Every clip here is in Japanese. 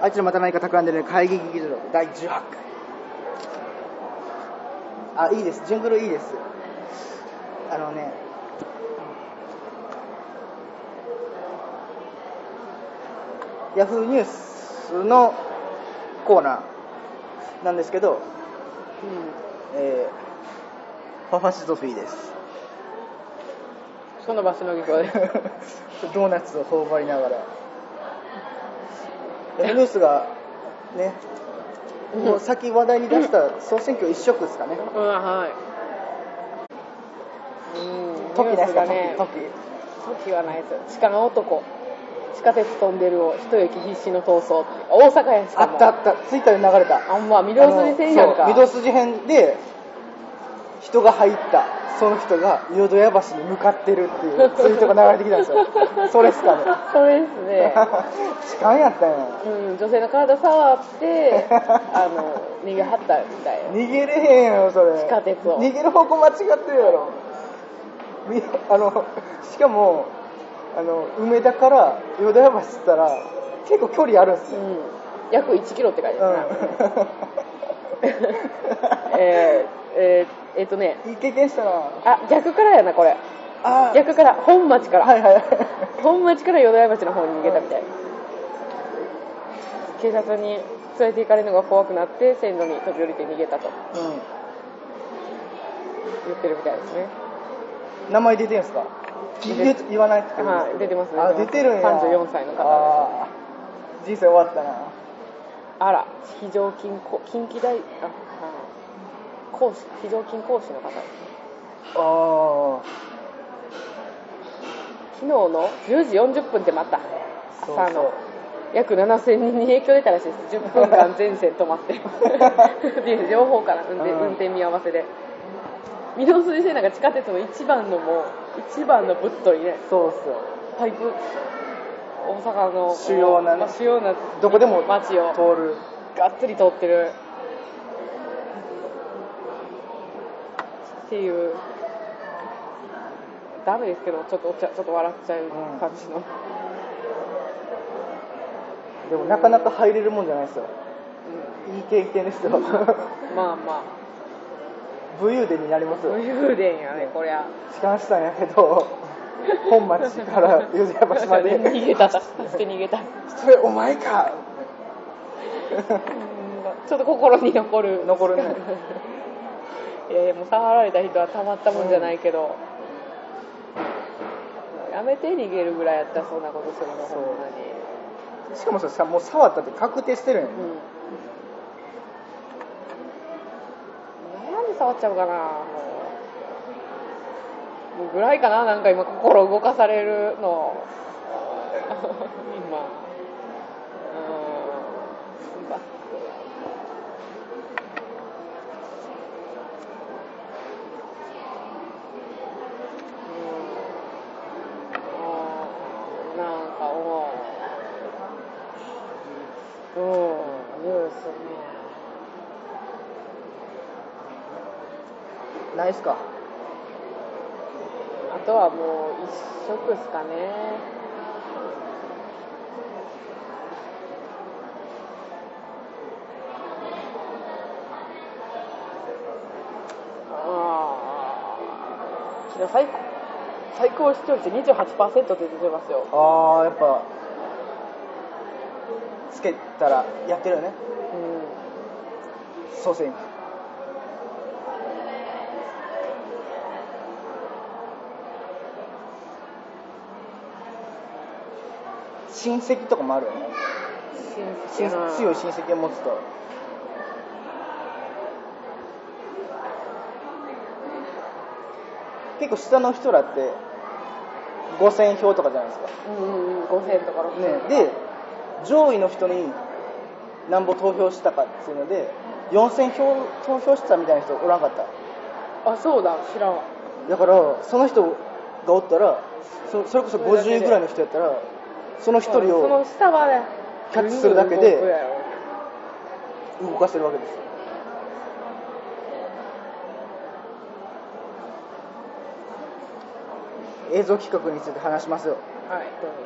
あいつらまた何か企んでる会議劇場。第18回。あいいです。ジングルいいです。あのね。ヤフーニュースのコーナーなんですけど、えー、パパシゾフィーです。その場しのぎこで ドーナツを頬張りながらニュースがねもう先話題に出した総選挙一色ですかね。うんはい。うん。時ですかね。時。時はないです鹿の男。地下鉄飛んでるを一息必死の逃走大阪やしかも。あったあった。ツイッターで流れた。あんま御堂筋線やんか。御堂筋編で人が入ったその人が淀屋橋に向かってるっていうツイートが流れてきたんですよ。それっすかね。それですね。痴漢やったんや。うん女性の体触って あの逃げはったみたいな。逃げれへんやろそれ。地下鉄を。逃げる方向間違ってるやろ。みあのしかもあの梅田から淀屋橋っつったら結構距離あるんですよ、うん。約1キロって書いてうあるな、えー、えー、えっとね。ん、いい経験したなあ逆からやなこれ。あ。逆から。本町から、はいはい本町から淀屋橋の方に逃げたみたい。警察に連れて行かれるのが怖くなって線路に飛び降りて逃げたと。う言ってるみたいですね。ん名前出てんすか？言わないってことですか？はい出てますあ出てるんや。34歳の方あー。人生終わったな。あら非常勤こ近畿大ああ講師非常勤講師の方ですね。あ昨日の10時40分ってまた朝のそう。約7000人に影響出たらしいです。10分間全線止まって。っていう情報から運転うん。運転見合わせで。御堂筋線なんか地下鉄の一番のもう一番のぶっといね。そうっすよパイプ大阪の主要なね。まあ主要などこでも街を。通る。がっつり通ってるっていう。ダメですけどちょっとお茶ちょっと笑っちゃう感じの、でもなかなか入れるもんじゃないですよ。いい経験ですよ。うんまあ。ま武勇伝になりますよ。あ武勇伝やねこりゃ。痴漢したんやけど 本町から淀屋橋まで逃げた。助けて逃げた。それお前か。ちょっと心に残る。残るね いやいやもう触られた人はたまったもんじゃないけど、やめて逃げるぐらいやったらそんなことするのほんまにしかもさもう触ったって確定してるんやん、うん。なんで触っちゃうかなもうもう。ぐらいかななんか今心動かされるの今うんバックうんなんかもううんニュースねないっすか？あとはもう一色っすかね。ああ昨日最高。最高視聴率28%って出てますよ。ああやっぱつけたらやってるよね。うん。総選親戚とかもあるよね。親強い親戚を持つと。結構下の人らって5000票とかじゃないですか。うんうんうん。5000とか6000ね、で上位の人に何ぼ投票したかっていうので4000票投票したみたいな人おらんかった。あそうだ。知らん。だからその人がおったらそそれこそ50ぐらいの人やったらその一人そのを下はねキャッチするだけで動かせるわけですよ。映像企画について話しますよ。はい。どうぞ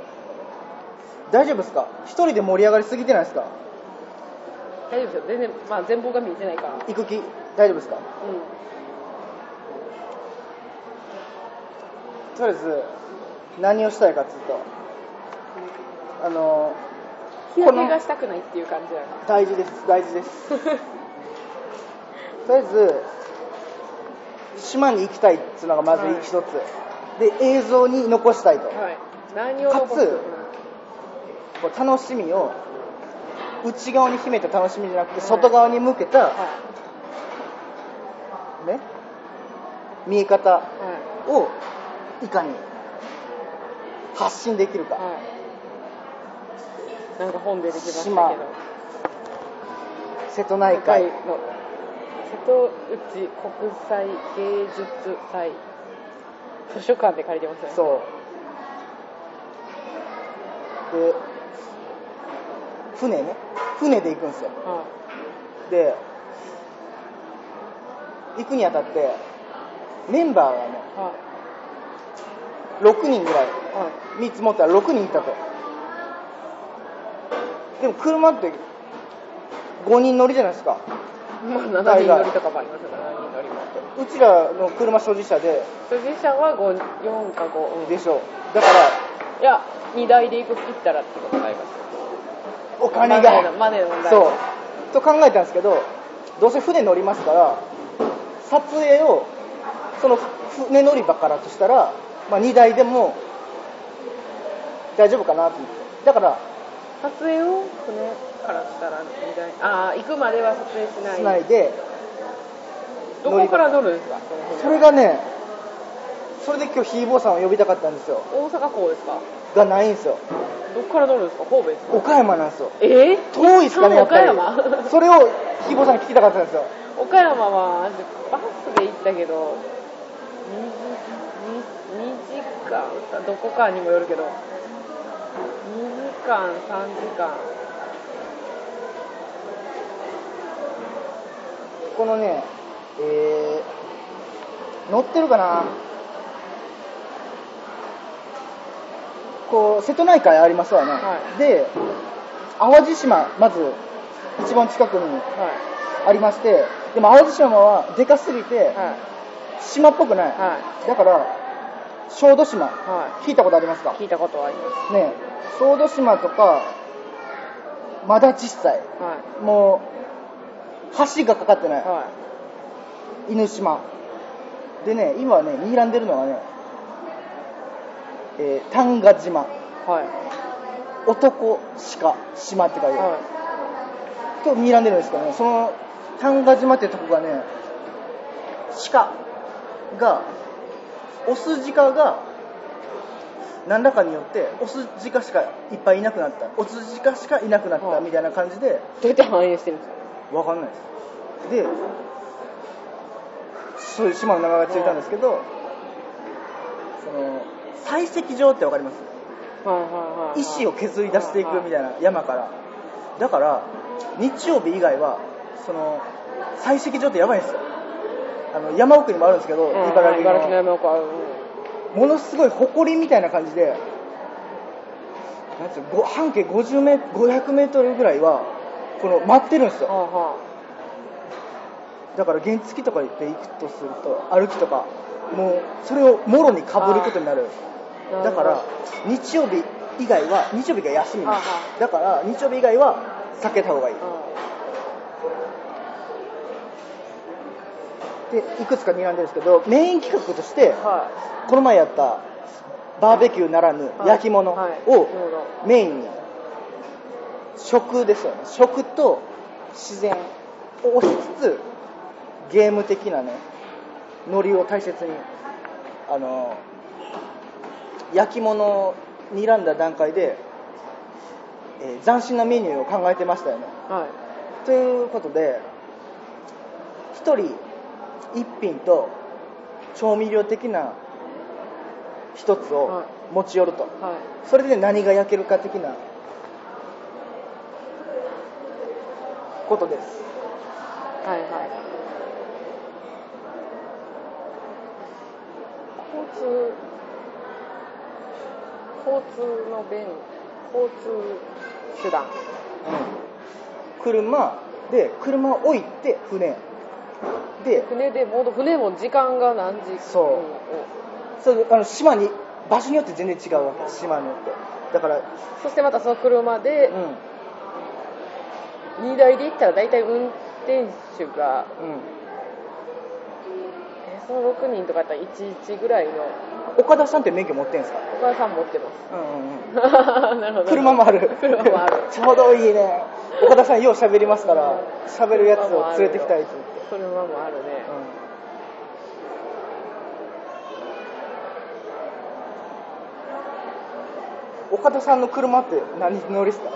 大丈夫ですか？一人で盛り上がりすぎてないですか？大丈夫ですよ。全然まあ全貌が見えてないから。行く気？大丈夫ですか？うとりあえず何をしたいかっていうとあのん日焼けがしたくないっていう感じだな大事です。大事です。とりあえず島に行きたいっていうのがまずはい。一つ、で映像に残したいと。はい。何をかつこう楽しみを内側に秘めた楽しみじゃなくてはい。外側に向けた、はね見え方い。はをいかに発信できるか、いはいなんか本出てきましたけど。島瀬戸内海。の瀬戸内国際芸術祭図書館で借りてますよね。そう。で船ね。船で行くんですよ。はで行くにあたってメンバーがねい。は6人ぐらい。い。は見積もったら6人いたとでも車って5人乗りじゃないですか。いまあ7人乗りとかもありますよ7人乗りもうちらの車所持者で。所持者は5 4か5、うん、でしょだからいや2台で行く行ったらってことになります。お金が。マネーの問題そう。と考えたんですけどどうせ船乗りますから撮影をその船乗り場からとしたら、まあ、2台でも大丈夫かなと思って。だから撮影を船からしたら2台ああ行くまでは撮影しない。しないで。どこから乗るんですか？それがねそれで今日ひいぼうさんを呼びたかったんですよ。大阪港ですか？がないんですよ。どこから乗るんですか？神戸ですか？岡山なんですよ。え？ー、遠いですかねやっぱり。岡山。それをひいぼうさんに聞きたかったんですよ。岡山はバスで行ったけど 2, 2, 時間どこかにもよるけど2時間3時間。このねえー、乗ってるかな？こう瀬戸内海ありますわね、はい。で淡路島まず一番近くにはありましてでも淡路島はでかすぎてい。は島っぽくない、い。はだから小豆島い。は聞いたことありますか？い聞いたことはあります。ね小豆島とかまだ小さい。はもう橋がかかってない。い。は犬島。でね今ね睨んでるのはね、えー、丹賀島。いはい。男鹿島って書いてある、はと睨んでるんですけどねその丹賀島ってとこがね鹿がオス鹿が何らかによってオス鹿しかいっぱいいなくなった。オス鹿しかいなくなっはいたみたいな感じでいどうやって反映してるんですか？わかんないです。でそういう島の名前がついたんですけど、その採石場ってわかります？はいはいはい石を削り出していくみたいな山から。だから日曜日以外はその採石場ってやばいんですよあの山奥にもあるんですけど、うん茨城の。の山奥はうんものすごい埃みたいな感じでなんつう半径50メ500メートルぐらいはこの待ってるんですよ。はあはだから原付とかで行くとすると歩きとかもうそれをもろにかぶることになる。あだから日曜日以外は日曜日が休みはあはだから日曜日以外は避けた方がいい。でいくつか睨んでるんですけどメイン企画としてはこの前やったバーベキューならぬはい。焼き物をメインに。食ですよね。食と自然。を押しつつゲーム的なねノリを大切にあの焼き物を睨んだ段階で、えー斬新なメニューを考えてましたよね。はい。ということで1人1品と調味料的な1つをはい。持ち寄ると、はい。それで何が焼けるか的なことです。はいはい。交通交通の便交通手段。車で車を置いて船で船でもう船も時間が何時？そう。それあの島に場所によって全然違うわけ島によって。だからそしてまたその車でうん。2台で行ったら大体運転手がうん。えその6人とかやったら11ぐらいの。岡田さんって免許持ってんすか？お母さん持ってます。うんうんうん。なるほど。車もある。車もある。ちょうどいいね。岡田さんよう喋りますから喋るやつを連れてきたいって言って車もあるね、うん。岡田さんの車って何乗りっすか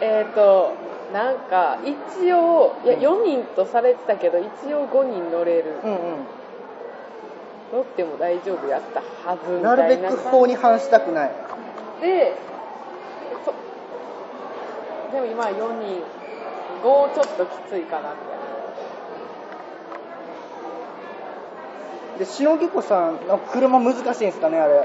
えっ、ー、となんか一応いやうん。4人とされてたけど一応5人乗れる。うんうん。乗っても大丈夫やったはずみなたいなるべく法に反したくない。でそでも今は4人5ちょっときついかなみたいで篠木子さんの車難しいんですかねあれ。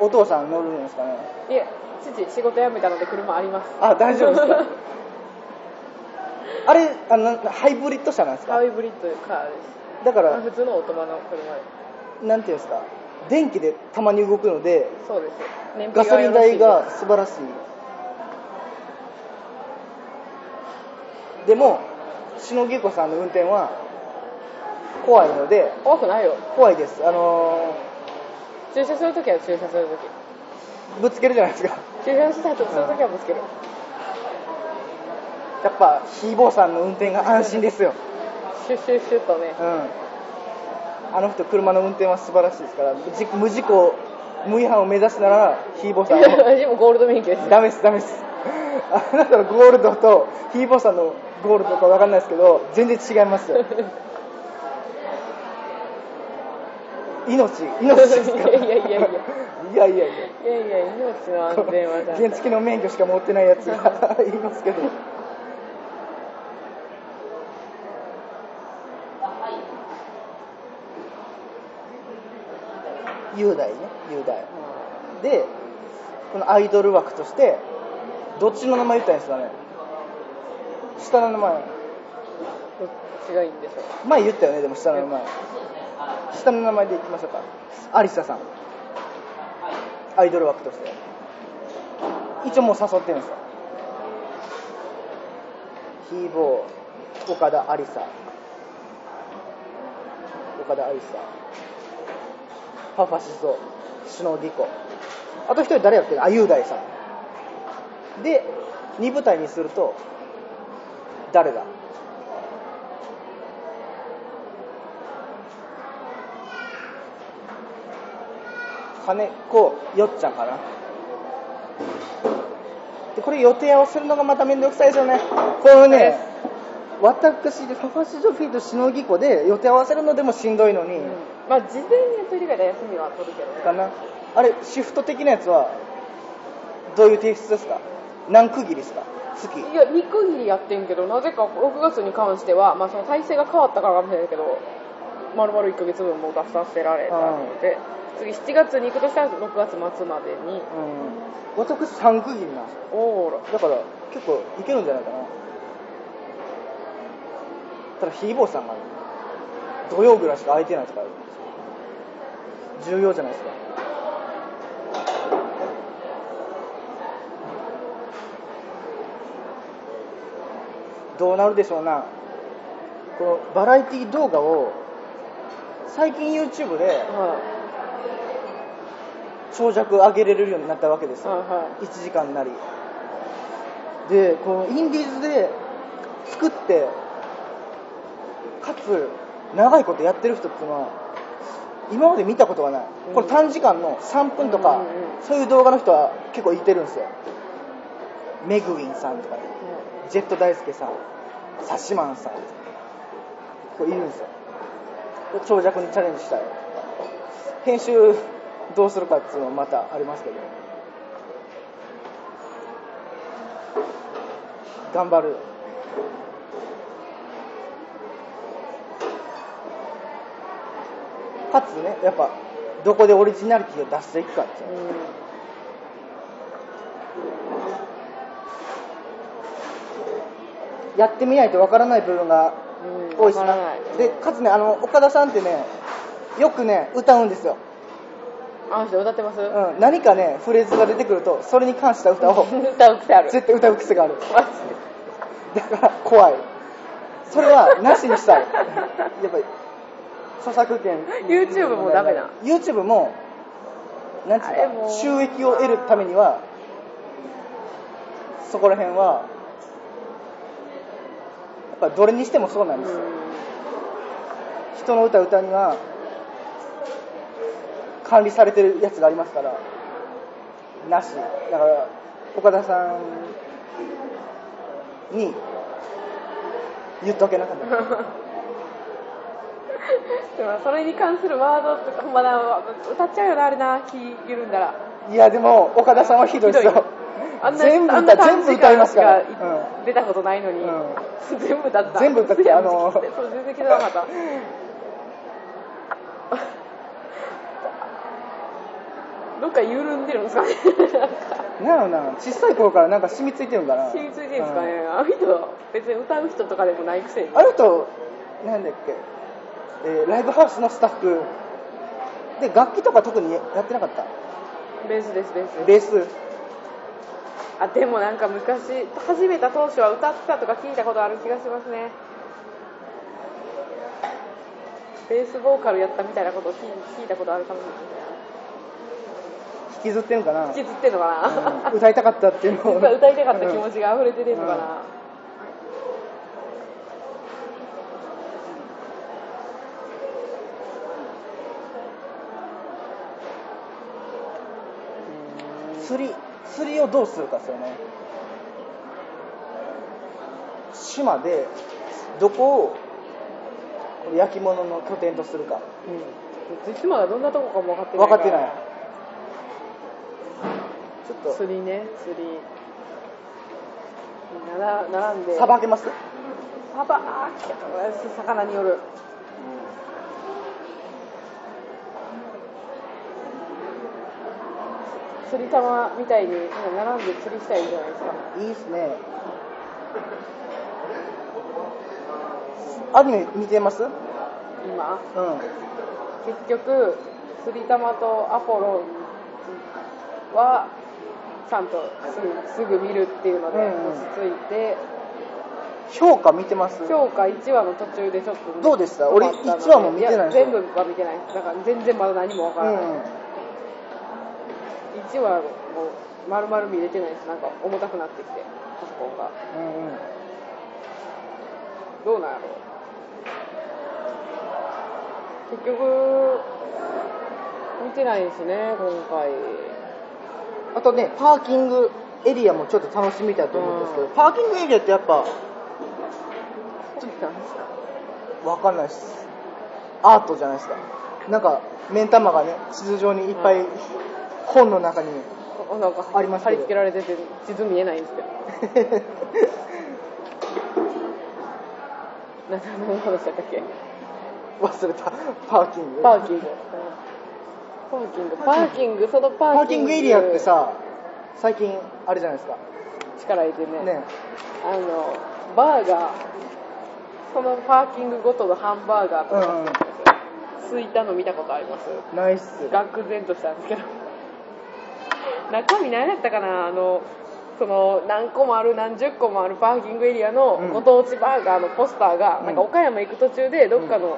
お父さん乗るんですかね。ないえ父仕事辞めたので車あります。あ大丈夫ですか？あれあのハイブリッド車なんですか？ハイブリッドカーです。だからまあ普通のオートマの車で。すなんていうんですか？電気でたまに動くのでそうです。燃ガソリン代が素晴らしい。でも篠木子さんの運転は怖いので怖くないよ。怖いです。あの駐車するときは駐車するとき。ーぶつけるじゃないですか。駐車した後するときはぶつける。やっぱひーぼーさんの運転が安心ですよ。シュッシュッシュッとね。うん。あの人車の運転は素晴らしいですからじ無事故無違反を目指すならひーぼーさんも ゴールド免許です。ダメですダメです。あなたのゴールドとひーぼーさんのゴールドかわかんないですけど全然違いますよ 命、命ですか？いやいやいやいや。いやいやいや。いやいや、命の安全は原付の免許しか持ってないやつが言 いますけど。雄大ね、雄大。で、このアイドル枠として、どっちの名前言ったんですかね？下の名前。どっちがいいんでしょう？前言ったよね、でも下の名前。下の名前でいきましょうか。アリサさん。アイドル枠として。一応もう誘ってるんですよ。ヒーボー岡田アリサ。岡田アリサ。パファシソシノディコ。あと一人誰やってるあ雄大さん。で2部隊にすると誰だ？金子よっちゃんかな。でこれ予定合わせるのがまためんどくさいですよね。このね私でファファシジョフィーとしのぎこで予定合わせるのでもしんどいのに、まあ事前にやっといてから休みは取るけどね。かな。あれシフト的なやつはどういう提出ですか？何区切りですか？月。いや2区切りやってんけどなぜか6月に関しては、まあ、その体制が変わったからかもしれないけど丸々1ヶ月分も出させられたので次7月に行くとしたら6月末までに。うん。私3区切りなんですよ。おーら。だから結構いけるんじゃないかな。ただひーぼーさんが土曜ぐらいしか空いてないとか重要じゃないですか。どうなるでしょうな。このバラエティ動画を最近 YouTube では長尺上げれるようになったわけですよ、いはいはい。1時間なり。でこのインディーズで作ってかつ長いことやってる人っていうのは今まで見たことがない、うん。これ短時間の3分とか、うんうんうん。そういう動画の人は結構いてるんですよ。メグウィンさんとかねジェット大輔さんサシマンさんこれいるんですよ。長尺にチャレンジしたい。編集どうするかっていうのはまたありますけど。頑張る。かつねやっぱどこでオリジナリティを出していくかっていう、うん、やってみないとわからない部分が多いしな、うん、でかつねあの岡田さんってねよくね歌うんですよ。あの人歌ってます、うん、何かねフレーズが出てくるとそれに関した歌を歌う癖ある。絶対歌う癖がある。マジで。だから怖い。それはなしにしたい。やっぱり著作権。YouTube もダメな YouTube もなんていうか収益を得るためにはそこら辺はやっぱどれにしてもそうなんですよ、人の歌歌には管理されてるやつがありますから。なし。だから岡田さんに言っとけなかった。でもそれに関するワードとかまな歌っちゃうよなあれな気緩んだら。いやでも岡田さんはひどいですよ。あんな全部歌全部歌いますから、出たことないのに、う 全部歌った。全部歌ってあのそう全然気づかなかった どっか緩んでるんですかね。うん、なんやろな小さい頃からなんか染みついてるんかな染みついてるんですかね、あの人別に歌う人とかでもないくせに。あの人なんだっけ、えーライブハウスのスタッフ。で楽器とか特にやってなかった？ベースですベース。ベース？あでもなんか昔始めた当初は歌ってたとか聞いたことある気がしますね。ベースボーカルやったみたいなことを聞いたことあるかもしれ引きずってるんかな？引きずってんのかな、うん。歌いたかったっていうのを。歌歌いたかった気持ちが溢れてるのかな、釣り釣りをどうするかですよね。島でどこを焼き物の拠点とするか。うん、いつまだどんなとこかも分かってない分かってないちょっと。釣りね釣り。なら並んで。さばけます？サバあー来た。魚による。釣り玉みたいに並んで釣りしたらいじゃないですか。いいですね。アニメ見てます？うん。今結局釣り玉とアポロンはちゃんとすぐ見るっていうのでうん。落ち着いて、評価見てます？評価1話の途中でちょっとどうでした？俺止まったので。一話も見てないんですよや全部は見てない。だから全然まだ何もわからない、うん。1話も丸々見れてないですなんか重たくなってきてパソコンが。うんうん。どうなんやろう。結局見てないですね今回あとねパーキングエリアもちょっと楽しみたいと思うんですけど、パーキングエリアってやっぱちょっとなんですか？わかんないです。アートじゃないですか。なんか目ん玉がね地図上にいっぱい本の中にあなんかあります貼り付けられてて地図見えないんですけど。何の話だったっけ？忘れた。パーキング。パーキングパーキング。パーキング。そのパパーキングーキングエリアってさ最近あれじゃないですか。力入れてね。ね。あのバーガー。そのパーキングごとのハンバーガーとか、うんうん。ついたの見たことあります？ナイス愕然としたんですけど。中身何やったかな？あのその何個もある何十個もあるパーキングエリアのうん。ご当地バーガーのポスターが、うんなん。か岡山行く途中でどっかの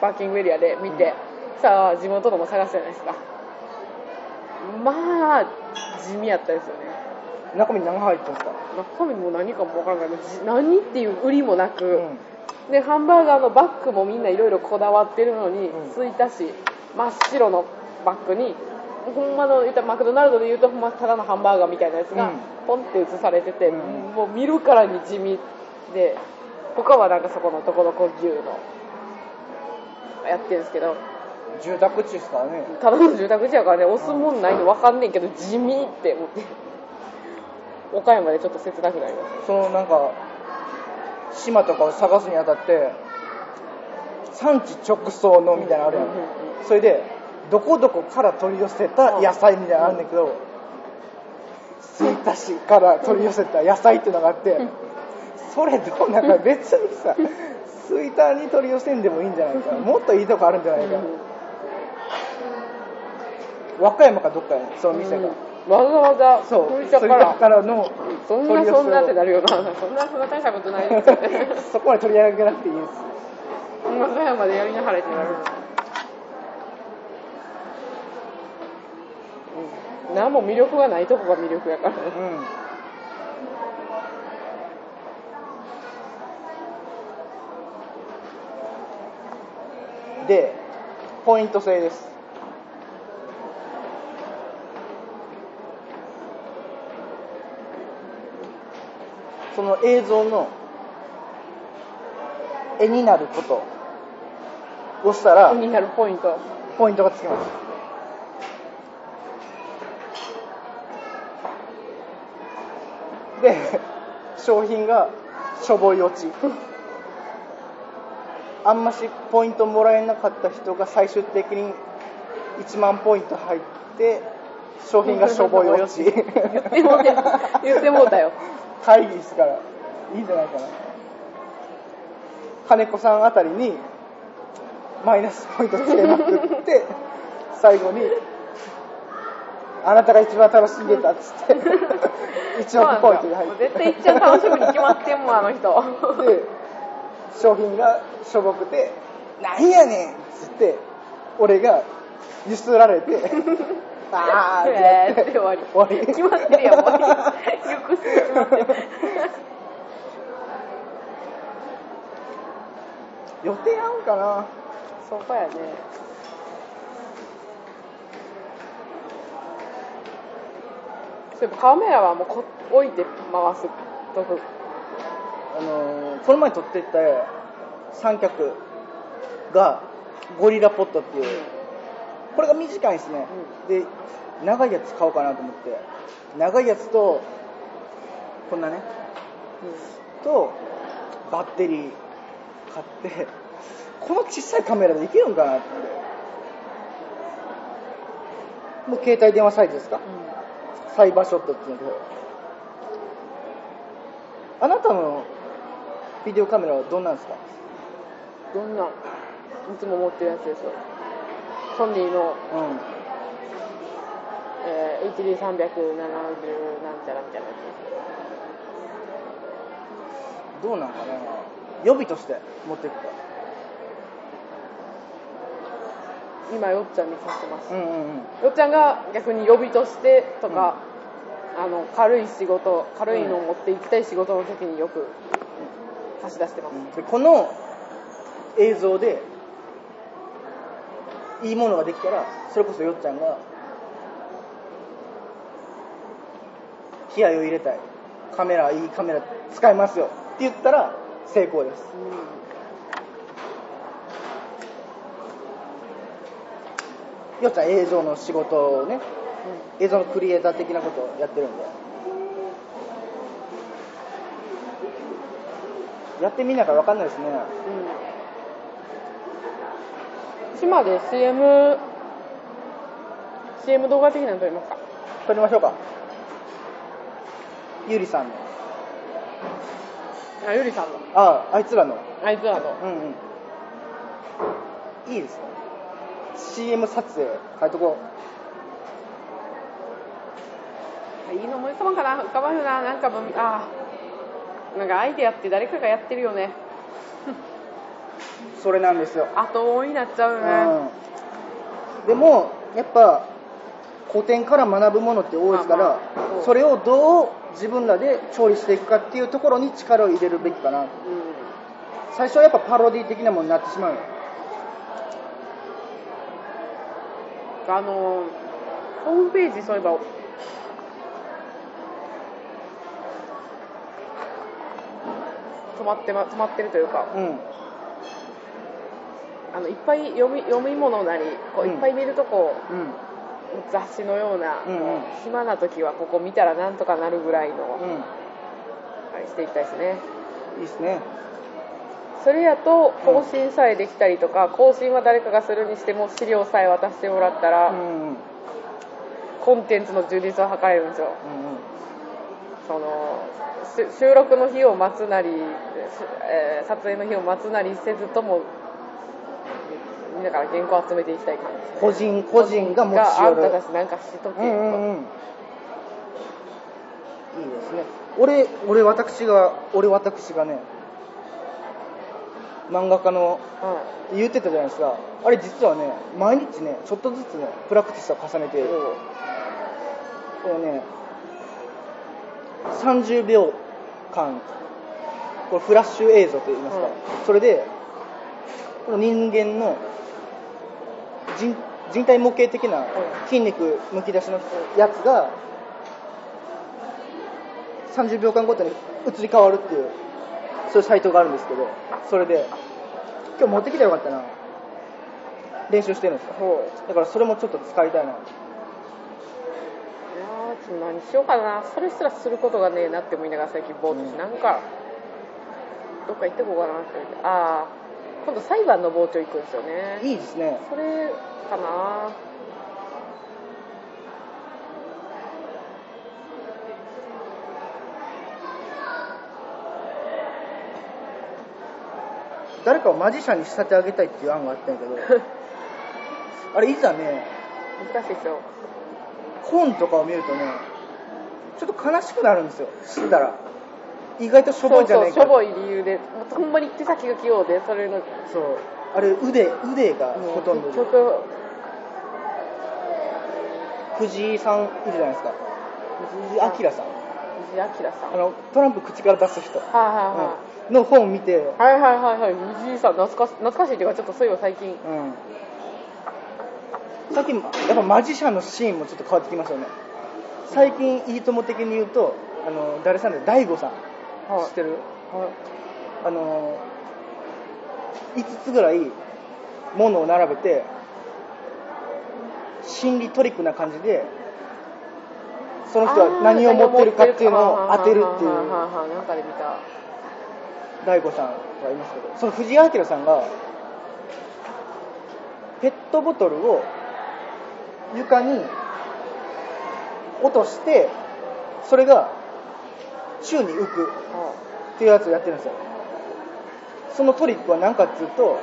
パーキングエリアで見て、さあ地元のも探すじゃないですか。まあ地味やったですよね。中身何入ってるんですか？中身も何かも分からない何っていう売りもなく、うん。でハンバーガーのバッグもみんないろいろこだわってるのに、ういたし真っ白のバッグにほんまの言ったらマクドナルドで言うとほんまただのハンバーガーみたいなやつがうん。ポンって映されてて、うん。もう見るからに地味で他はなんかそこのところこ牛のやってるんですけど住宅地ですからね。ただの住宅地やからね押すもんないの分かんねんけど地味って思って。岡山でちょっと切なくなりましたそのなんか島とかを探すにあたって産地直送のみたいなのあるやん。うんうんうんそれでどこどこから取り寄せた野菜みたいなのあるんだけど吹田市から取り寄せた野菜っていうのがあってそれどうなんか別にさツイッターに取り寄せんでもいいんじゃないか。もっといいとこあるんじゃないか、和歌山かどっかやねその店が、わざわざそう。吹田から。からのそんなそんなってなるよな。そんなそんな大したことないですよね。そこまで取り上げなくていいです。和歌山でやりなはれってなる、うん、何も魅力がないとこが魅力やから。ねうん。でポイント制ですその映像の絵になること。をしたら絵になるポイント。ポイントがつきます。で商品がしょぼい落ちあんましポイントもらえなかった人が最終的に1万ポイント入って商品がしょぼい落ち言ってもうて言ってもうたよ 会議室から。いいんじゃないかな。金子さんあたりにマイナスポイントつけまくって最後にあなたが一番楽しんでたっつって1億ポイントが入って。絶対いっちゃん楽しみに決まってんもんあの人。で商品がしょぼくて「なんやねん!」っつって俺がゆすられて「あー」って。やって終わり。終わり。決まってるやん終わり。ゆくす決まってる予定合うんかなそこやねそういえばカメラはもうこ置いて回すとくあのーこの前撮ってった三脚がゴリラポットっていうこれが短いですね、で長いやつ買おうかなと思って。長いやつとこんなね。とバッテリー買ってこの小さいカメラでいけるんかなって。もう携帯電話サイズですか？サイバーショットっていうんだけどあなたのビデオカメラはどんなんですか？どんなんいつも持ってるやつですよソニーの、うん。えー、HD370 なんちゃらみたいなやつどうなんかな。予備として持っていくか今よっちゃんに貸してます、うんうんうん。よっちゃんが逆に予備としてとか、あの軽い仕事軽いのを持って行きたい仕事の時によく貸し出してます、でこの映像でいいものができたらそれこそよっちゃんが気合を入れたい。カメラいいカメラ使いますよ。って言ったら成功です。よっちゃん映像の仕事をね映像のクリエイター的なことをやってるんで。やってみなきゃ分かんないですね。うん。島で CM CM 動画的なの撮りますか。撮りましょうか。ゆりさんの。あゆりさんの。ああいつらの。あいつらの。うんうん。いいですね。CM 撮影変えとこいいの思い浮かばんかな。浮かばんよな。なんかあー。なんかアイデアって誰かがやってるよね。うそれなんですよ、後追いになっちゃうよね、うん、でもやっぱ古典から学ぶものって多いですから、まあまあそれをどう自分らで調理していくかっていうところに力を入れるべきかな。うん。最初はやっぱパロディ的なものになってしまう。よあのホームページそういえば止まってま止まってるというか。うんあのいっぱい読み読み物なりこううんいっぱい見るとこ、うん。雑誌のような、暇な時はここ見たらなんとかなるぐらいの、うあれしていきたいですね。んいいですね。それやと更新さえできたりとか更新は誰かがするにしても資料さえ渡してもらったら、コンテンツの充実を図れるんですよ。うんそのし収録の日を待つなり、しえー撮影の日を待つなりせずともみんなから原稿集めていきたい感じですね個人個人が持ちがあんた寄るたちなんかしとけ、うんうんうん。いいですね。俺俺私が俺私がね漫画家のうん。言ってたじゃないですか。あれ実はね毎日ねちょっとずつねプラクティスを重ねてこれね30秒間これフラッシュ映像といいますか、うん。それでこの人間の人人体模型的な筋肉むき出しのやつが30秒間ごとに移り変わるっていうそういうサイトがあるんですけどそれで今日持ってきたらよかったな。練習してるんですよ。だからそれもちょっと使いたいな。いやーちょっと何しようかな。それすらすることがねえなって思いながら最近ぼーっとして、うん。なんかどっか行ってこうかなって思って。ああ今度裁判の傍聴行くんですよね。いいですね。それかな。誰かをマジシャンに仕立て上げたいっていう案があったんやけど。あれいざね難しいですよ。本とかを見るとねちょっと悲しくなるんですよ。知ったら意外としょぼいじゃないか。そうそうしょぼい理由で。ほんまに手先が器用でそれの。そう。あれ腕腕がほとんど。結局藤井さんいるじゃないですか。藤井明さん。藤井明さん。あのトランプ口から出す人、はいはうん。の本を見て、いはいはいはいはい。はい藤井さん懐かし懐かしいっていうかちょっとそういえば最近。うん、最近やっぱマジシャンのシーンもちょっと変わってきましたよね。最近いいとも的に言うとあの誰さんで大悟さん。はい知ってる？はい。あの5つぐらいものを並べて心理トリックな感じでその人は何を持ってるかっていうのを当てるっていう。はいはいはいはいなんかで見た大悟さんがいますけどその藤井明さんがペットボトルを床に落としてそれが宙に浮くっていうやつをやってるんですよ。そのトリックは何かっていうと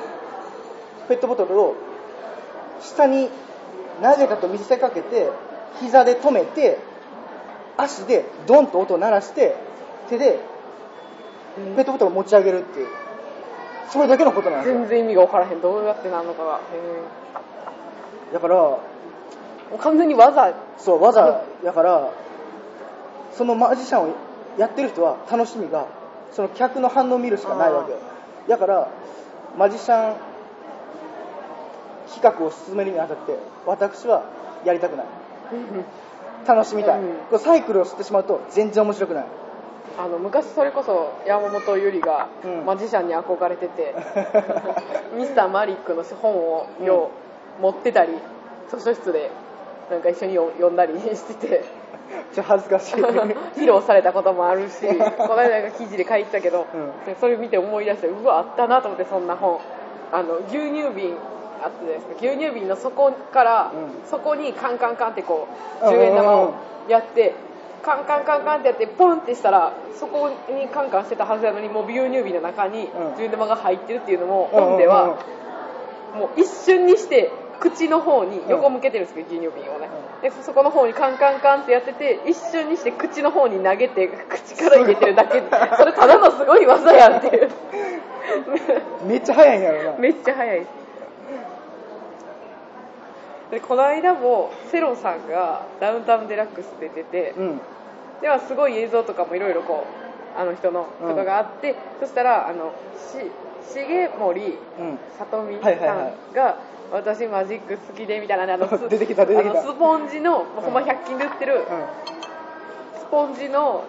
ペットボトルを下に投げたと見せかけて膝で止めて足でドンと音を鳴らして手でうんペットボトルを持ち上げるっていう。それだけのことなんですよ。全然意味が分からへん。どうやってなんのかが。へだから完全に技。そう技。だからそのマジシャンをやってる人は楽しみがその客の反応を見るしかないわけよ。だからマジシャン企画を進めるにあたって私はやりたくない。楽しみたい、うん。これサイクルを知ってしまうと全然面白くない。あの昔それこそ山本ゆりがうん。マジシャンに憧れてて、ミスターマリックの本をよう持ってたり図書室でなんか一緒に読読んだりしてて ちょ恥ずかしい。披露されたこともあるしこの間なんか記事で書いてたけど、うん。でそれ見て思い出してうわあったなと思ってそんな本あの牛乳瓶あったじゃないですか。牛乳瓶の底から、うん。そこにカンカンカンってこううん10円玉をやってカンカンカンカンってやってポンってしたらそこにカンカンしてたはずなのにもう牛乳瓶の中にうん。10円玉が入ってるっていうのも本ではもう一瞬にして口の方に横向けてるんですけど、牛乳瓶をね、でそこの方にカンカンカンってやってて一瞬にして口の方に投げて口から入れてるだけ。それただのすごい技やんっていう。めっちゃ早いんやろな。めっちゃ早い。でこの間もセロさんがダウンタウンデラックス出ててうん。ではすごい映像とかもいろいろこうあの人のことがあって、そしたらあのし重森うん。さとみさんはいはいはが私マジック好きでみたいなあのス 出てきた出てきた。スポンジの、ほんま100均で売ってる。スポンジの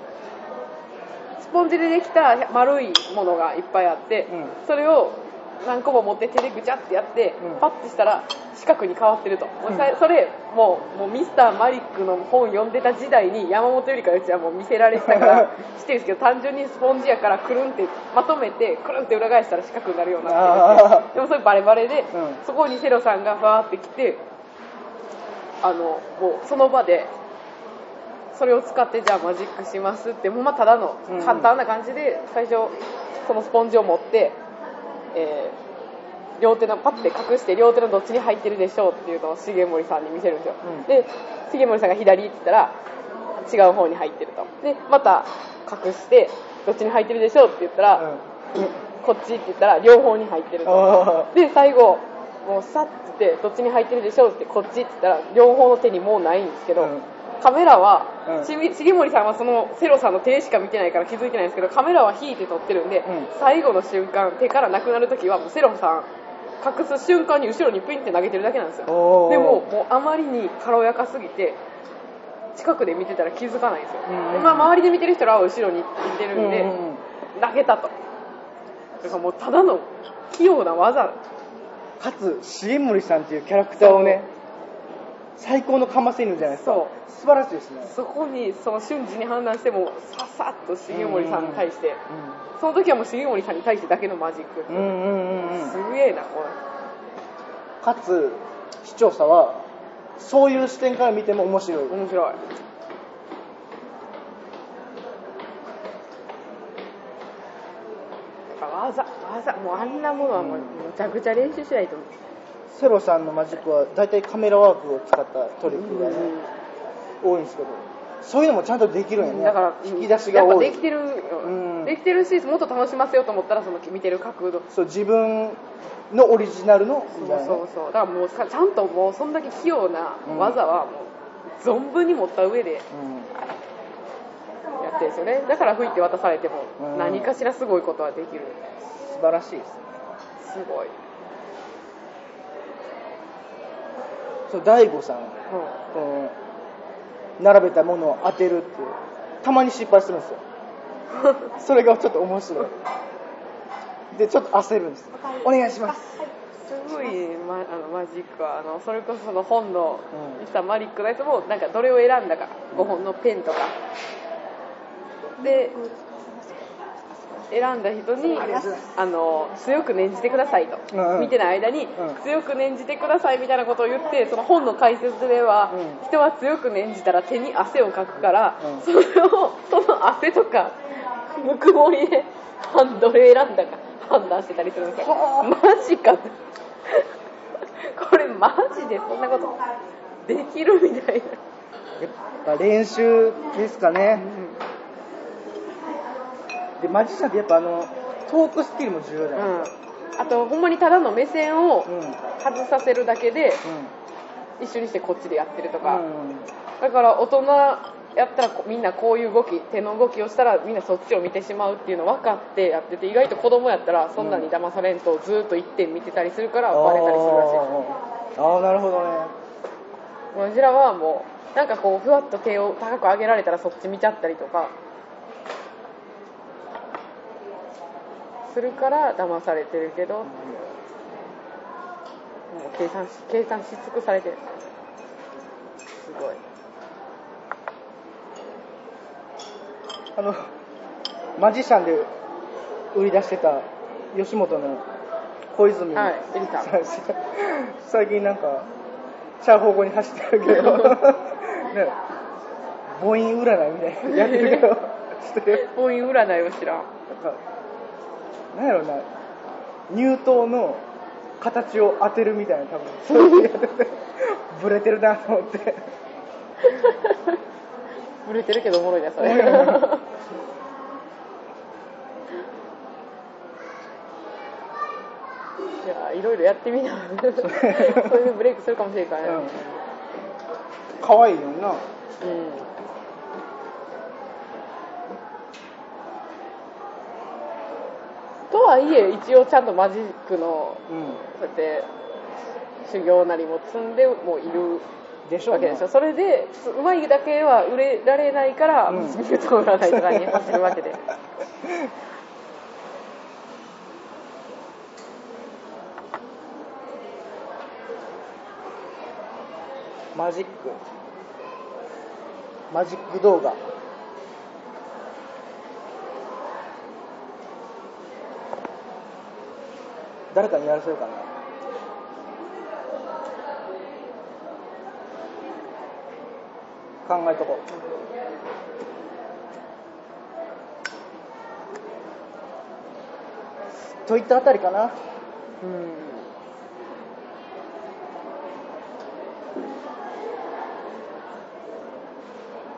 スポンジでできた丸いものがいっぱいあって、うん。それを何個も持って手でぐちゃってやって、うん。パッてしたら四角に変わってると、うん。さそれもうもうミスターマリックの本読んでた時代に山本よりかうちはもう見せられてたから 知ってるんですけど単純にスポンジやからくるんってまとめてくるんって裏返したら四角になるようになってでもそれバレバレで、うん。そこにセロさんがファーって来てあのもうその場でそれを使ってじゃあマジックしますってもうまあただのうん。簡単な感じで最初そのスポンジを持って、えー両手のパッて隠して両手のどっちに入ってるでしょうっていうのを重森さんに見せるんですよ、うん。で重森さんが左って言ったら違う方に入ってると。でまた隠してどっちに入ってるでしょうって言ったら、こっちって言ったら両方に入ってると。あで最後もうさって言ってどっちに入ってるでしょうってこっちって言ったら両方の手にもうないんですけど、うんカメラは、うん。重森さんはそのセロさんの手しか見てないから気づいてないんですけどカメラは引いて撮ってるんで、ん。最後の瞬間手からなくなるときはもうセロさん隠す瞬間に後ろにピンって投げてるだけなんですよ。でももうあまりに軽やかすぎて近くで見てたら気づかないんですよ、うん。でまあ、周りで見てる人らは後ろにいてるんで、うんうんうん。投げたと。だからもうただの器用な技。かつ重森さんっていうキャラクターをね最高のかませ犬じゃないですか。そう。素晴らしいですね。そこにその瞬時に判断してもささっと重森さんに対して、うその時はもう重森さんに対してだけのマジック、んうんうんうんうん。すげえなこかつ視聴者はそういう視点から見ても面白い。れ面白い。技技もうあんなものはもうむちゃくちゃ練習しないとセロさんのマジックは大体カメラワークを使ったトリックがね、多いんですけどそういうのもちゃんとできるんやね。だから引き出しが多い。やっぱできてるよ、うん。できてるしもっと楽しませようと思ったらその見てる角度。そう自分のオリジナルのそうそうそう。だからもうさちゃんともうそんだけ器用な技はもう存分に持った上でやってるんですよね。だから吹いて渡されてもうん。何かしらすごいことはできる。うん、素晴らしいですすごい、そう大悟さんうこの並べたものを当てるっていうたまに失敗するんですよ。それがちょっと面白い。でちょっと焦るんです。お願いします。すごい、ま、あのマジックはあのそれこそその本のうん。ミスターマリックのやつもなんかどれを選んだか5本のペンとか。で選んだ人にあの強く念じてくださいと、うん。うん見てない間に、うん。強く念じてくださいみたいなことを言ってその本の解説では、うん。人は強く念じたら手に汗をかくから、うん。それをその汗とかぬくもりでどれを選んだか判断してたりするんですよマジか。これマジでそんなことできるみたいな、やっぱ練習ですかねでマジシャンってやっぱあのトークスキルも重要じゃないうん、あとほんまにただの目線を外させるだけで一緒にしてこっちでやってるとか、うん。だから大人やったらこみんなこういう動き手の動きをしたらみんなそっちを見てしまうっていうの分かってやってて意外と子供やったらそんなに騙されんとずっと一点見てたりするからバレたりするらしい。あーあーなるほどね。もううちらはもうなんかこうふわっと手を高く上げられたらそっち見ちゃったりとかするから騙されてるけどもう計算し計算し尽くされてる。すごい。あのマジシャンで売り出してた吉本の小泉。はい 最近なんかチャー方向に走ってるけど。ね。母音占いみたいなのやってるけど。してるこういう占いを知らんなんやろな乳頭の形を当てるみたいな多分。そういうのやっててブレてるなと思って。売れてるけどおもろいなそれ。うんい。やいろいろやってみな。それでブレイクするかもしれんからね。うん。可愛いのにな。うんとはいえ一応ちゃんとマジックのうん。そうやって修行なりも積んでもいるでしょうねわけでしょそれでうまいだけは売れられないからうん。ミュート占いとかに走るわけで。マジック。マジック動画誰かにやらせるかな。考えとこう。といったあたりかな。うん。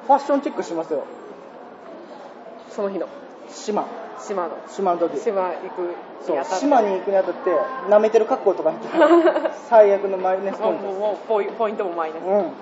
ファッションチェックしますよ。その日の。島島の。島の時。島行くそう島に行くにあたって舐めてる格好とかして 最悪のマイナスポイントもうもうポイポイントもマイナス。うん。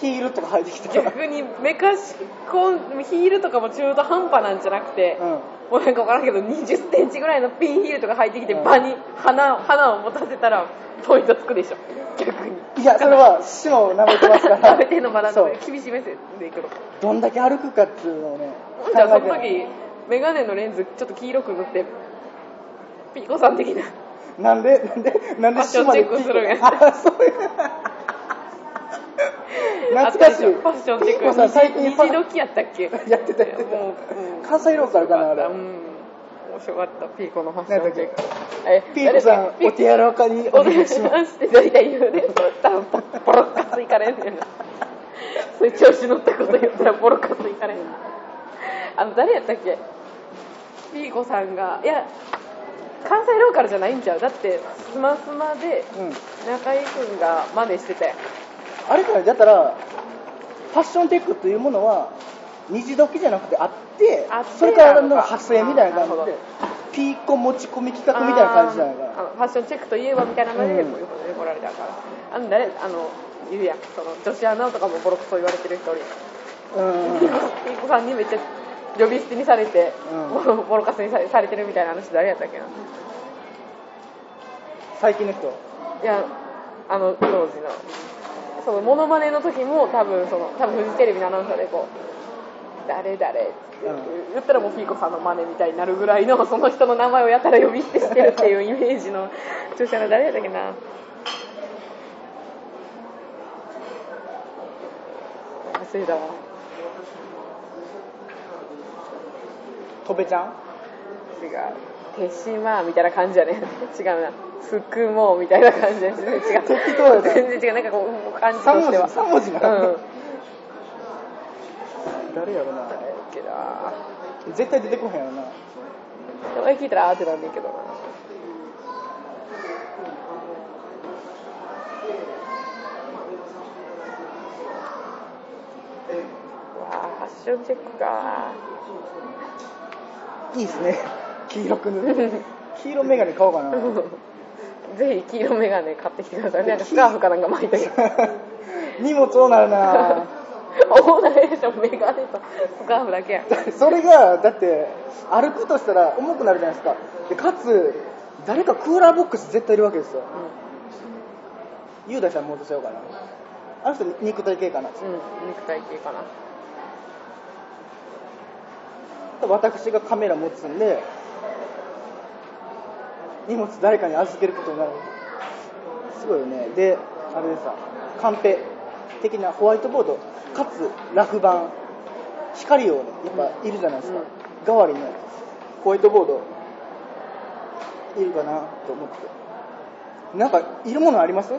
ヒールとか履いてきて逆にメカシコンヒールとかも中途半端なんじゃなくて、うん。もうなんか分からんけど20センチぐらいのピンヒールとか履いてきてうん。場に花花を持たせたらポイントつくでしょ。逆にいやそれは島を舐めてますから。食べてんのまだそう。厳しい目線でいくのどんだけ歩くかっていうのをねじゃあその時メガネのレンズちょっと黄色く塗ってピーコさん的な。なんで？なんで？なんでファッションチェックするんや。あそういう 懐かしい。ファッションチェッピーコさん最ク近ファ虹時やったっけ？やってたやってた。もう、う。ん関西ローカルかなあれうん面白かったピーコのファッションチェックピーコさん誰お手柔らかにおお願いします。って大体言うね多分ボロッカスいかれんねんなそういう調子乗ったこと言ったらボロッカスいかれん。あの誰やったっけ？ピーコさんが。いや関西ローカルじゃないんちゃう？だってスマスマで中居君が真似してたよあれかねだったらファッションテックというものは虹時じゃなくてあってあってそれからの派生みたいな感じでピーコ持ち込み企画みたいな感じじゃないかファッションチェックといえばみたいなので、うんこういうことで来られたから。あの誰あのいるやん。その女子アナとかもボロクソ言われてる人おるやんうん。ピーコさんにめっちゃ呼び捨てにされて、うん。ボロカスにされてるみたいな話誰やったっけな。最近の人？いやあの当時の。そのモノマネの時も多分その多分フジテレビのアナウンサーでこう誰誰っ言ったらもうピーコさんの真似みたいになるぐらいのその人の名前をやたら呼び捨てしてるっていうイメージの 著者の誰やったっけな？忘れたわ。とべちゃん？違う。手島みたいな感じじゃね。違うな。すくもうみたいな感じで全然違う。全然違う。なんかこう感じとしては。三文字なうん。誰やろなけな絶対出てこへんやろな名前聞いたらあーってなんねんけどな。ファッションチェックか。いいですね。黄色く塗って。黄色眼鏡買おうかな。ぜひ黄色メガネ買ってきてください。なんかスカーフかなんか巻いて。荷物多なるなオーナーでしょメガネと。スカーフだけ。やんそれがだって歩くとしたら重くなるじゃないですか。でかつ誰かクーラーボックス絶対いるわけですよ。雄大さんも落とせようかな。あの人肉体系かな。うん、うん、肉体系かな。私がカメラ持つんで荷物誰かに預けることになる。すごいよね。であれでさカンペ的なホワイトボードかつラフ板光をねやっぱいるじゃないですか、代わりのホワイトボード。いるかなと思って。なんかいるものあります？と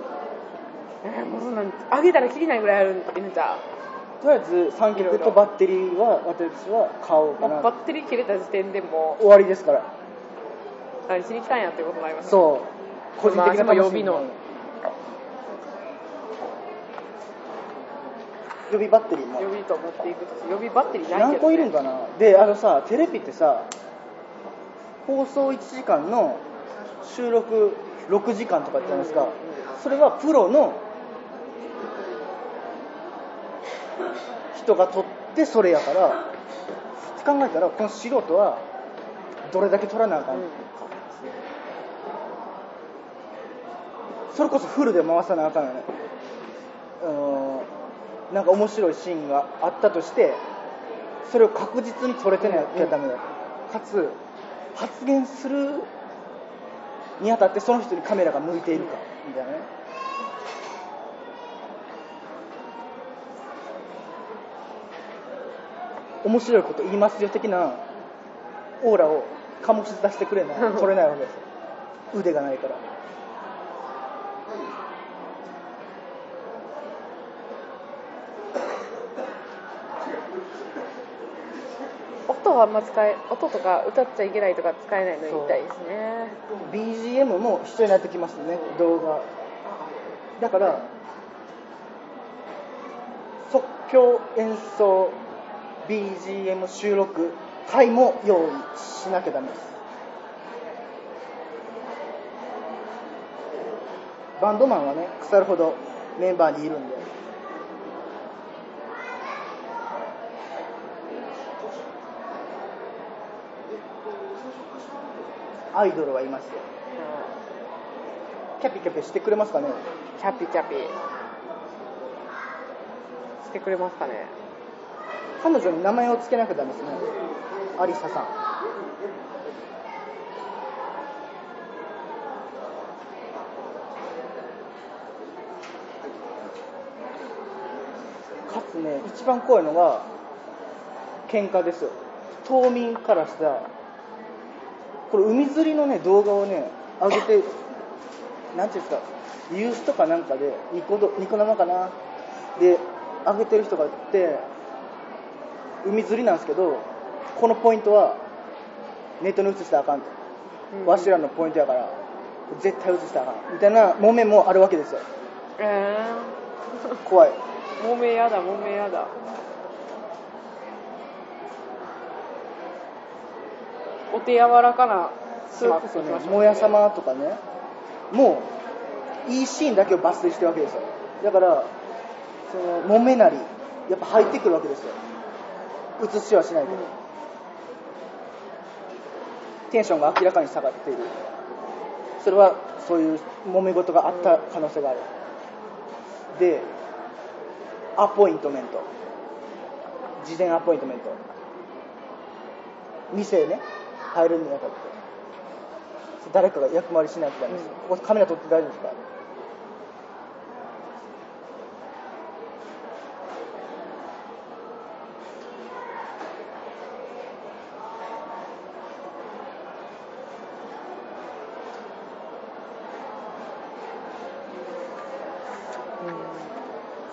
えーもうそんなんあげたらきりないぐらいあるんちゃりあえず三脚とバッテリーは私は買おううかな。バッテリー切れた時点でも終わりですから。う何しに来たんやってことになりますそう。個人的なまあ楽しみ予備の予備バッテリーも。予備と持っていくと予備バッテリーない何けど、ね、個いるんかな？であのさテレビってさ放送1時間の収録6時間とかじゃないですか、それはプロの人が撮ってそれやからって考えたらこの素人はどれだけ撮らなあかん、うん。それこそフルで回さなあかんよね。あのーなんか面白いシーンがあったとしてそれを確実に撮れてなきゃダメだ、かつ発言するにあたってその人にカメラが向いているかみたいなね。面白いこと言いますよ的なオーラを醸し出してくれない 撮れないわけですよ。腕がないから音はあんま使え音とか歌っちゃいけないとか使えないのみたいですね。BGM も必要になってきますね動画。だから即興演奏 BGM 収録回も用意しなきゃダメです。バンドマンはね腐るほどメンバーにいるんで。アイドルはいますよキャピキャピしてくれますかね？キャピキャピ。してくれますかね？彼女に名前を付けなきゃダメですねアリサさん。かつね一番怖いのが喧嘩ですよ。島民からしたらこれ海釣りのね動画をね上げてなんていうんですかユースとかなんかでニコどニコ生かな。で上げてる人がいて海釣りなんですけどこのポイントはネットに移したらあかんと、うん。わしらのポイントやから絶対移したらあかん。みたいな揉めもあるわけですよ。え怖い。ー、もめやだもめやだお手柔らかなスープもや様とかね。もういいシーンだけを抜粋してるわけですよ。だからその揉めなりやっぱ入ってくるわけですよ。映しはしないけど、テンションが明らかに下がっている。それはそういう揉め事があった可能性がある。でアポイントメント。事前アポイントメント。店へね入るにあたって誰かが役回りしないとダメです、ここカメラ撮って大丈夫ですか？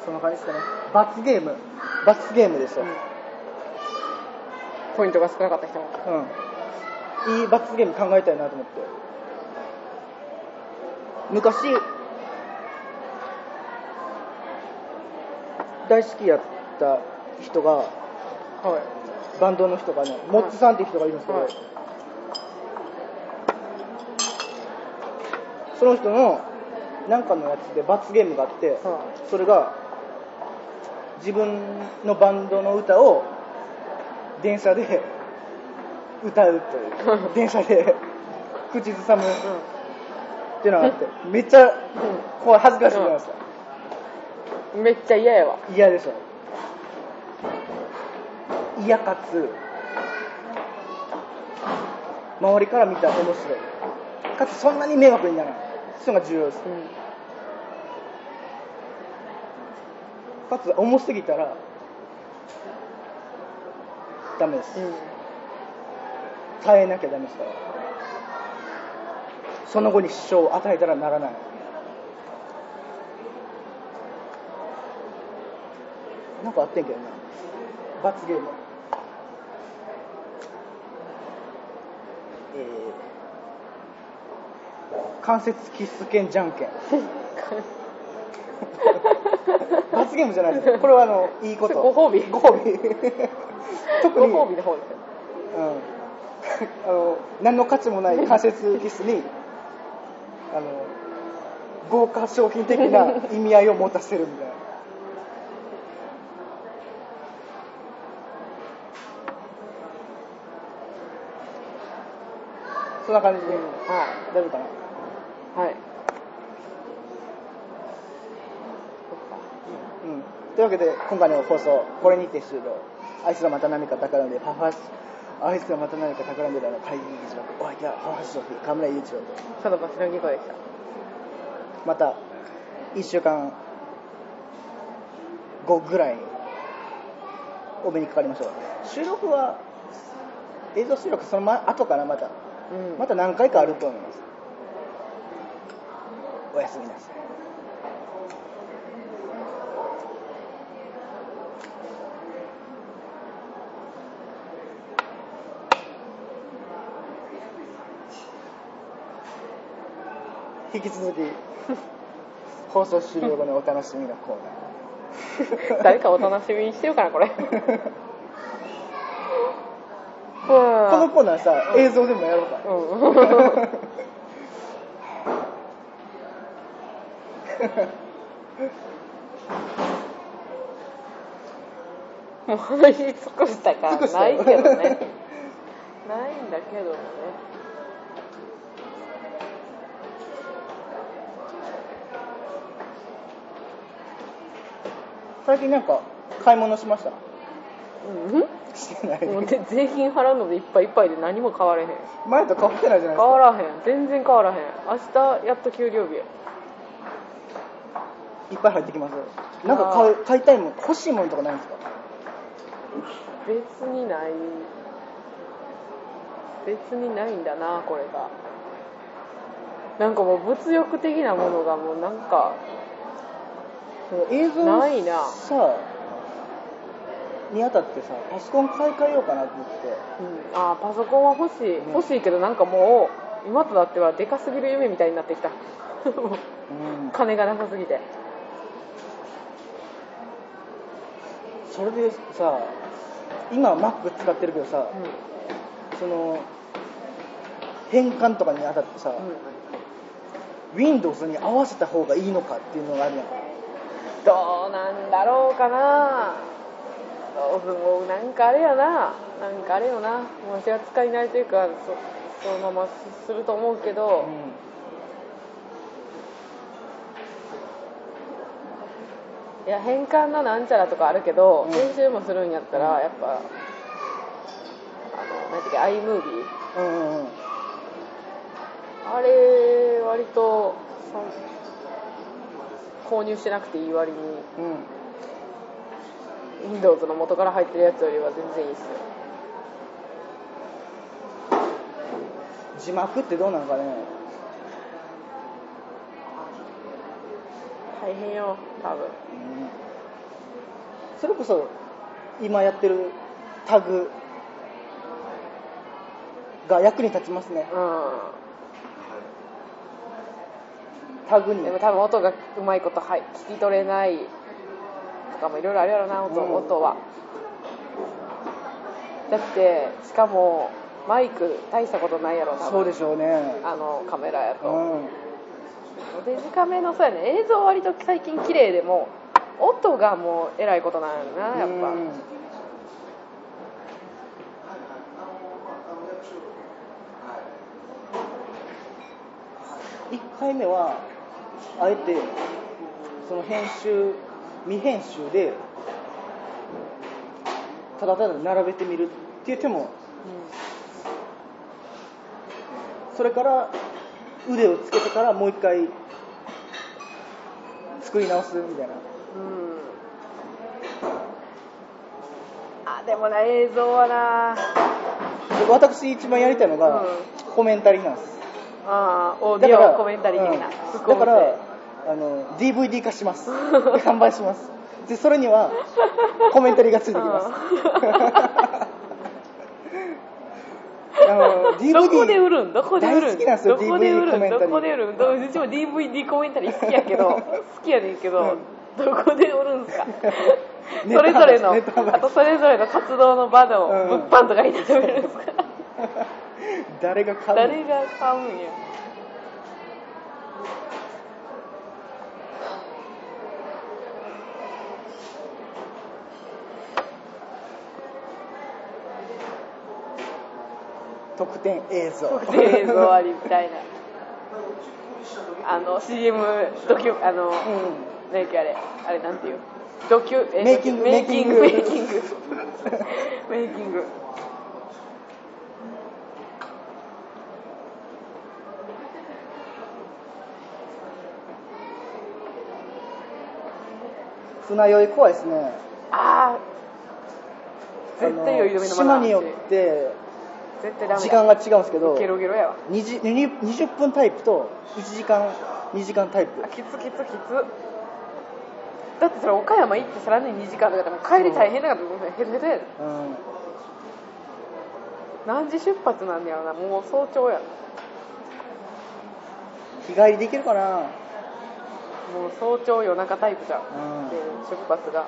そんな感じですかね。罰ゲーム。罰ゲームですよ、ポイントが少なかった人も。うん、いい罰ゲーム考えたいなと思って。昔大好きやった人がはい。バンドの人がねモッツさんっていう人がいるんですけど、はい。その人のなんかのやつで罰ゲームがあって、はそれが自分のバンドの歌を電車で歌うという電車で口ずさむっていうのがあってめっちゃ怖い恥ずかしいじゃないですか。うん。めっちゃ嫌やわ。嫌でしょ。嫌かつ周りから見たら面白い。かつそんなに迷惑にならない。そういうのが重要です。かつ重すぎたらダメです。うん、うん耐えなきゃダメですからその後に支障を与えたらならない。なんかあってんけどな。罰ゲーム。えー、関節キス券じゃんけん。罰ゲームじゃないですこれはあのいいこと。ご褒美。ご褒美。特に。ご褒美の方ですよ。うん、あの何の価値もない関節キスにあの豪華商品的な 意味合いを持たせるみたいな。そんな感じで、うんはい、大丈夫かな？はい。うん、というわけで今回の放送これにて終了。あいつらまた何か企んで母あいつらまた何か企んでるの会議議事録お相手は母橋ソフィー河村雄一郎とその場所の議会でしたまた1週間後ぐらいにお目にかかりましょう収録は映像収録その前後かなまたうん。また何回かあると思います。おやすみなさい引き続き放送終了後のお楽しみのコーナー。誰かお楽しみにしてるかなこれ。このコーナーさ、映像でもやろうか、うん。もう話し尽くしたか尽くしたよらないけどね。ないんだけどもね最近なんか買い物しました？うん？してないもうで税金払うのでいっぱいいっぱいで何も変われへん。前と変わってないじゃないですか。変わらへん。全然変わらへん。明日やっと給料日や。いっぱい入ってきます。なんか買う買いたいもん欲しいものとかないんですか？別にない。別にないんだなこれが。なんかもう物欲的なものがもうなんか映像ないな。さにあたってさパソコン買い替えようかなと思って。うん、あーパソコンは欲しい、うん欲しいけどなんかもう今となってはでかすぎる夢みたいになってきた。うん。金がなさすぎて。それでさ今 Mac 使ってるけどさうその変換とかにあたってさ、ん、うん。Windows に合わせた方がいいのかっていうのがあるやんどうなんだろうかな。もうなんかあれやな。なんかあれよな。私は使い慣れてるからそそのまますると思うけど、いや変換のなんちゃらとかあるけど、うん。編集もするんやったらやっぱあのなんていうか iMovie うんうんうん。あれ割とさ購入しなくていい割にうん。Windows の元から入ってるやつよりは全然いいっすよ。字幕ってどうなのかね。大変よ多分。うん。それこそ今やってるタグが役に立ちますねタグに。うんでも多分音がうまいこと、はい、聞き取れない。とかもいろいろあるやろな音,、うん。音は。だってしかもマイク大したことないやろ多分。そうでしょうね。あのカメラやうと、ん。デジカメのそうやね。映像割と最近綺麗でも音がもうえらいことなんやなやっぱ、うん。1回目はあえてその編集未編集でただただ並べてみるっていう手もそれから腕をつけてからもう一回作り直すみたいな。うん。あでもな映像はな。で私一番やりたいのが、うん。コメンタリーなんです。ああオーディオコメンタリー的な、だからあの DVD 化します。で販売します。でそれにはコメンタリーがついてきます。あの DVD どこで売るん？どこで売るん？大好きなんですよどこで売 DVD コるん？メンタリー。どこで売るん？どうちも DVD コメンタリー好きやけど 好きやねんけど、どこで売るんすか？ネそれぞれのあとそれぞれの活動の場のうん。物販とかに出てるんですか、誰が買う誰が買うんや？特典映像。特定映像ありみたいな。あの CM ドキュあの、うん。何やっけあれ。あれなんていう？ドキュえメイキング。メイキング。メイキング。メイキング。船酔い怖いですね。ああ絶対余裕止めの島によって絶対ダメだ。時間が違うんですけどゲロゲロやわ。20 20分タイプと1時間2時間タイプ。あきつきつきつ。だってそれ岡山行ってさらに2時間とかでも帰り大変だからヘトヘトやでうん。何時出発なんやろな。もう早朝や。日帰りで行けるかな？もう早朝夜中タイプじゃん、うん。で出発が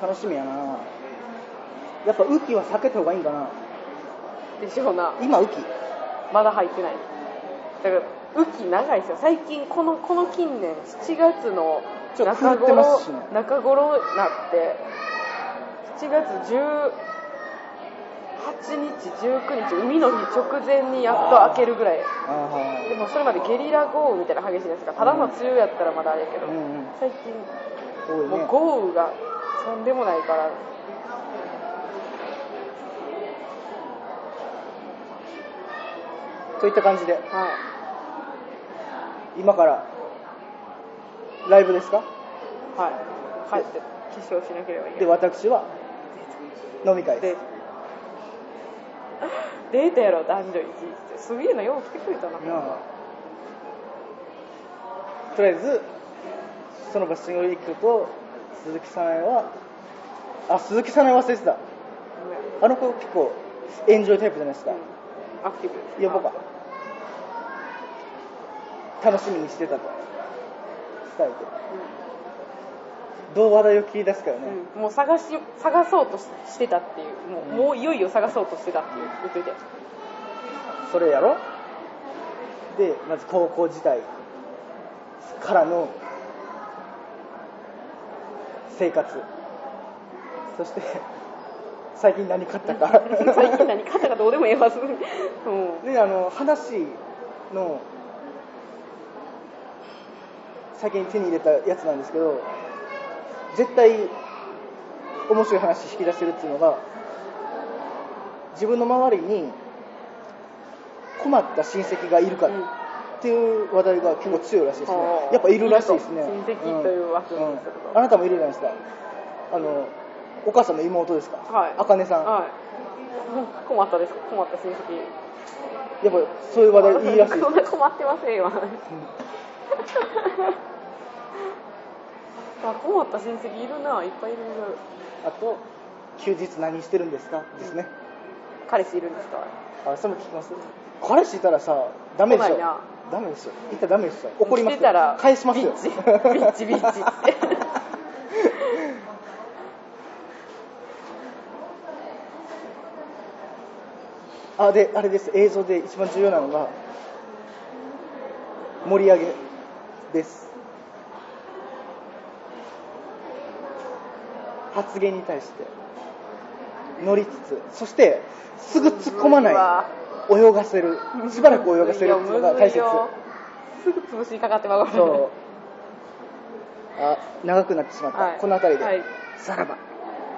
楽しみやな。やっぱ雨季は避けた方がいいんかな。でしょうな。今雨季。まだ入ってない。だから雨季長いですよ。最近このこの近年7月の中頃ね中頃なって7月18日19日海の日直前にやっと開けるぐらい。あでもそれまでゲリラ豪雨みたいな激しいですからただの梅雨やったらまだあれやけど、あうんうん。最近もう豪雨がとんでもないから。といった感じで。はい。今から。ライブですか？はい。帰って起床しなければいけでない。私は飲み会ででデートやろ男女一日って。すげえなよう来てくれたな。とりあえずその場所に行くと鈴木さなえはあ鈴木さなえ忘れてた。あの子結構エンジョイタイプじゃないですか、アクティブ呼ぼうか楽しみにしてたと。伝えて。どう話題を切り出すかよね、うん、もう探し探そうとししてたっていう。もう,、うん。もういよいよ探そうとしてたっていう。言っといてそれやろ？でまず高校時代からの生活。そして最近何買ったか。最近何買ったかどうでもええわ。すうん。であの話の最近手に入れたやつなんですけど絶対面白い話引き出せるっていうのが自分の周りに困った親戚がいるかうんっていう話題が結構強いらしいですね。はあ。やっぱいるらしいですね。親戚という枠にするとうん。あなたもいるじゃないですか。あのお母さんの妹ですか？はい。あかねさん。はい。困ったです。困った親戚。やっぱそういう話題いいらしいですそんな困ってません。よあ困った親戚いるな。いっぱいいる。あと休日何してるんですか？ですね。彼氏いるんですか？あそれも聞きます。彼氏いたらさダメでしょ。来ないなダメですよ。言ったらダメですよ。怒りますよ。返しますよ。ビッチビッチビッチ。って あであれです。映像で一番重要なのが盛り上げです。発言に対して乗りつつそしてすぐ突っ込まない泳がせる。しばらく泳がせるっていうのが大切。すぐ潰しにかかってまう。そう。あ長くなってしまった、はい。この辺りで、はい。さらば